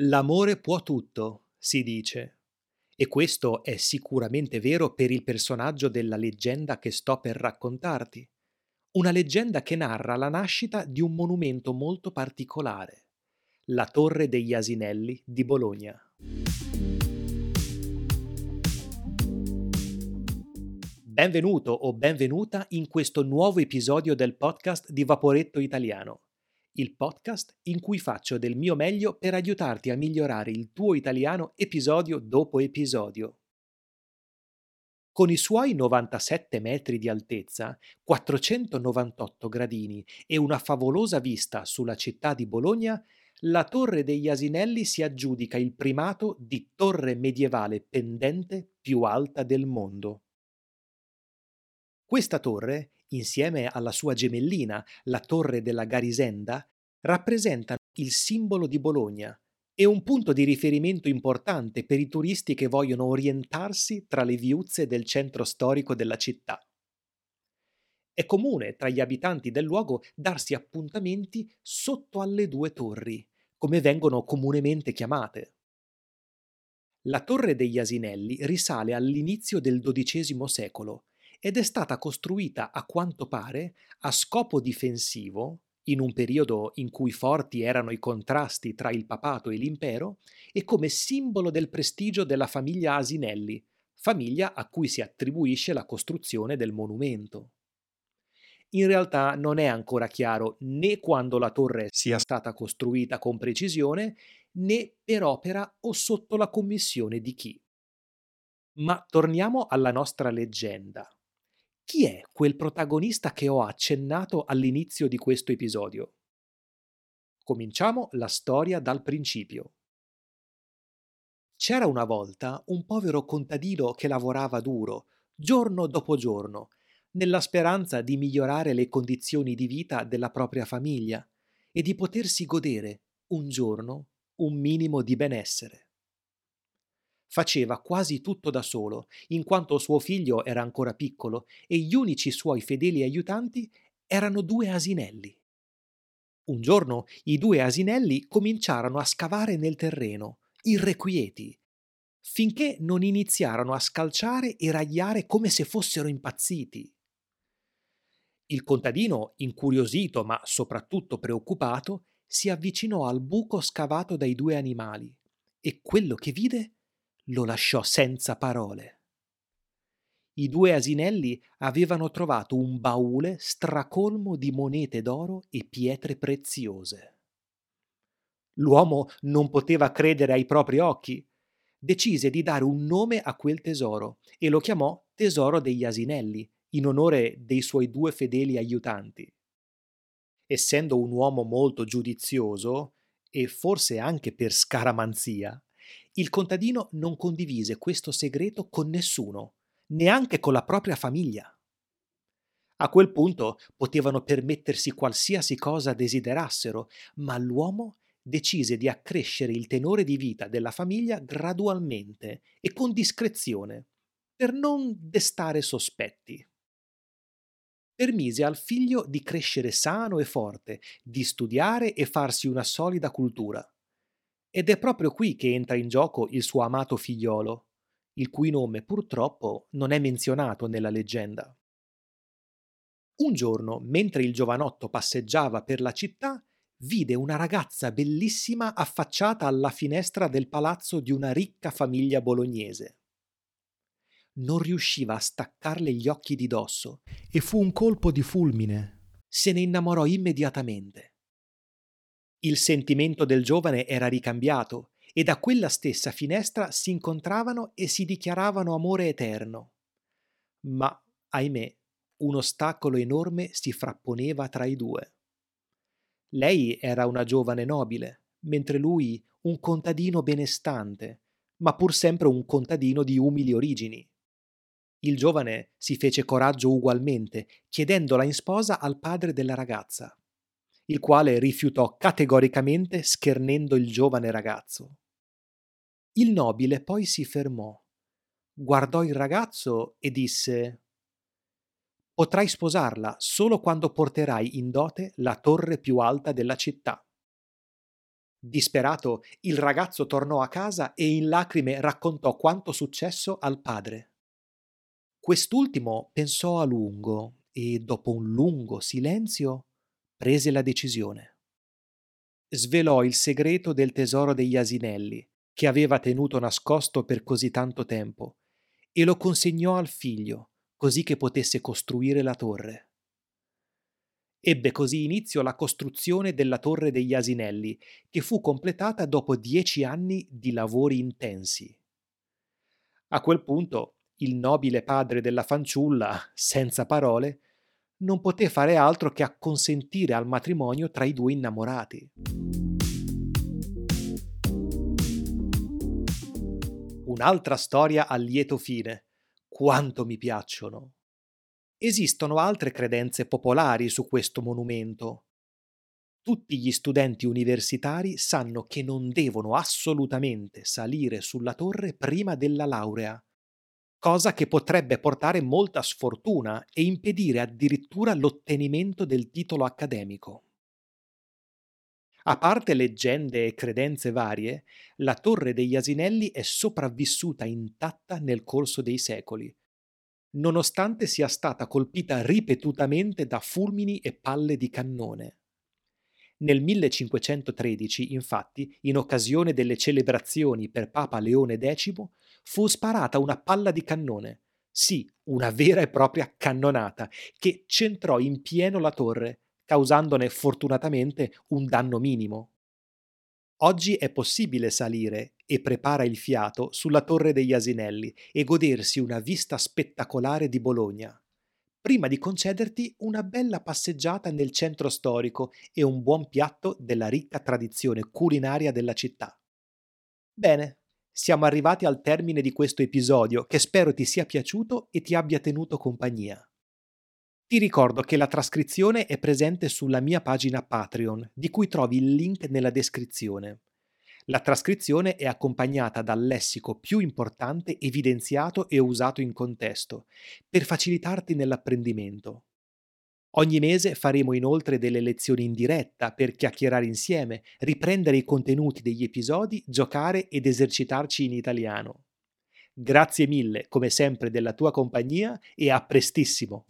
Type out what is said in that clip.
L'amore può tutto, si dice. E questo è sicuramente vero per il personaggio della leggenda che sto per raccontarti. Una leggenda che narra la nascita di un monumento molto particolare, la Torre degli Asinelli di Bologna. Benvenuto o benvenuta in questo nuovo episodio del podcast di Vaporetto Italiano il podcast in cui faccio del mio meglio per aiutarti a migliorare il tuo italiano episodio dopo episodio. Con i suoi 97 metri di altezza, 498 gradini e una favolosa vista sulla città di Bologna, la Torre degli Asinelli si aggiudica il primato di torre medievale pendente più alta del mondo. Questa torre insieme alla sua gemellina, la Torre della Garisenda, rappresentano il simbolo di Bologna e un punto di riferimento importante per i turisti che vogliono orientarsi tra le viuzze del centro storico della città. È comune tra gli abitanti del luogo darsi appuntamenti sotto alle due torri, come vengono comunemente chiamate. La torre degli Asinelli risale all'inizio del XII secolo ed è stata costruita a quanto pare a scopo difensivo in un periodo in cui forti erano i contrasti tra il papato e l'impero e come simbolo del prestigio della famiglia Asinelli, famiglia a cui si attribuisce la costruzione del monumento. In realtà non è ancora chiaro né quando la torre sia stata costruita con precisione, né per opera o sotto la commissione di chi. Ma torniamo alla nostra leggenda. Chi è quel protagonista che ho accennato all'inizio di questo episodio? Cominciamo la storia dal principio. C'era una volta un povero contadino che lavorava duro, giorno dopo giorno, nella speranza di migliorare le condizioni di vita della propria famiglia e di potersi godere, un giorno, un minimo di benessere. Faceva quasi tutto da solo, in quanto suo figlio era ancora piccolo e gli unici suoi fedeli aiutanti erano due asinelli. Un giorno i due asinelli cominciarono a scavare nel terreno, irrequieti, finché non iniziarono a scalciare e ragliare come se fossero impazziti. Il contadino, incuriosito ma soprattutto preoccupato, si avvicinò al buco scavato dai due animali e quello che vide lo lasciò senza parole. I due asinelli avevano trovato un baule stracolmo di monete d'oro e pietre preziose. L'uomo non poteva credere ai propri occhi. Decise di dare un nome a quel tesoro e lo chiamò Tesoro degli Asinelli, in onore dei suoi due fedeli aiutanti. Essendo un uomo molto giudizioso, e forse anche per scaramanzia, il contadino non condivise questo segreto con nessuno, neanche con la propria famiglia. A quel punto potevano permettersi qualsiasi cosa desiderassero, ma l'uomo decise di accrescere il tenore di vita della famiglia gradualmente e con discrezione, per non destare sospetti. Permise al figlio di crescere sano e forte, di studiare e farsi una solida cultura. Ed è proprio qui che entra in gioco il suo amato figliolo, il cui nome purtroppo non è menzionato nella leggenda. Un giorno, mentre il giovanotto passeggiava per la città, vide una ragazza bellissima affacciata alla finestra del palazzo di una ricca famiglia bolognese. Non riusciva a staccarle gli occhi di dosso e fu un colpo di fulmine. Se ne innamorò immediatamente. Il sentimento del giovane era ricambiato e da quella stessa finestra si incontravano e si dichiaravano amore eterno. Ma, ahimè, un ostacolo enorme si frapponeva tra i due. Lei era una giovane nobile, mentre lui un contadino benestante, ma pur sempre un contadino di umili origini. Il giovane si fece coraggio ugualmente, chiedendola in sposa al padre della ragazza il quale rifiutò categoricamente schernendo il giovane ragazzo. Il nobile poi si fermò, guardò il ragazzo e disse Potrai sposarla solo quando porterai in dote la torre più alta della città. Disperato, il ragazzo tornò a casa e in lacrime raccontò quanto successo al padre. Quest'ultimo pensò a lungo e, dopo un lungo silenzio, prese la decisione. Svelò il segreto del tesoro degli asinelli, che aveva tenuto nascosto per così tanto tempo, e lo consegnò al figlio, così che potesse costruire la torre. Ebbe così inizio la costruzione della Torre degli Asinelli, che fu completata dopo dieci anni di lavori intensi. A quel punto il nobile padre della fanciulla, senza parole, non poté fare altro che acconsentire al matrimonio tra i due innamorati. Un'altra storia a lieto fine. Quanto mi piacciono! Esistono altre credenze popolari su questo monumento. Tutti gli studenti universitari sanno che non devono assolutamente salire sulla torre prima della laurea, cosa che potrebbe portare molta sfortuna e impedire addirittura l'ottenimento del titolo accademico. A parte leggende e credenze varie, la Torre degli Asinelli è sopravvissuta intatta nel corso dei secoli, nonostante sia stata colpita ripetutamente da fulmini e palle di cannone. Nel 1513, infatti, in occasione delle celebrazioni per Papa Leone X, fu sparata una palla di cannone, sì, una vera e propria cannonata, che centrò in pieno la torre, causandone fortunatamente un danno minimo. Oggi è possibile salire e prepara il fiato sulla Torre degli Asinelli e godersi una vista spettacolare di Bologna, prima di concederti una bella passeggiata nel centro storico e un buon piatto della ricca tradizione culinaria della città. Bene, siamo arrivati al termine di questo episodio che spero ti sia piaciuto e ti abbia tenuto compagnia. Ti ricordo che la trascrizione è presente sulla mia pagina Patreon, di cui trovi il link nella descrizione. La trascrizione è accompagnata dal lessico più importante evidenziato e usato in contesto, per facilitarti nell'apprendimento. Ogni mese faremo inoltre delle lezioni in diretta per chiacchierare insieme, riprendere i contenuti degli episodi, giocare ed esercitarci in italiano. Grazie mille, come sempre, della tua compagnia e a prestissimo!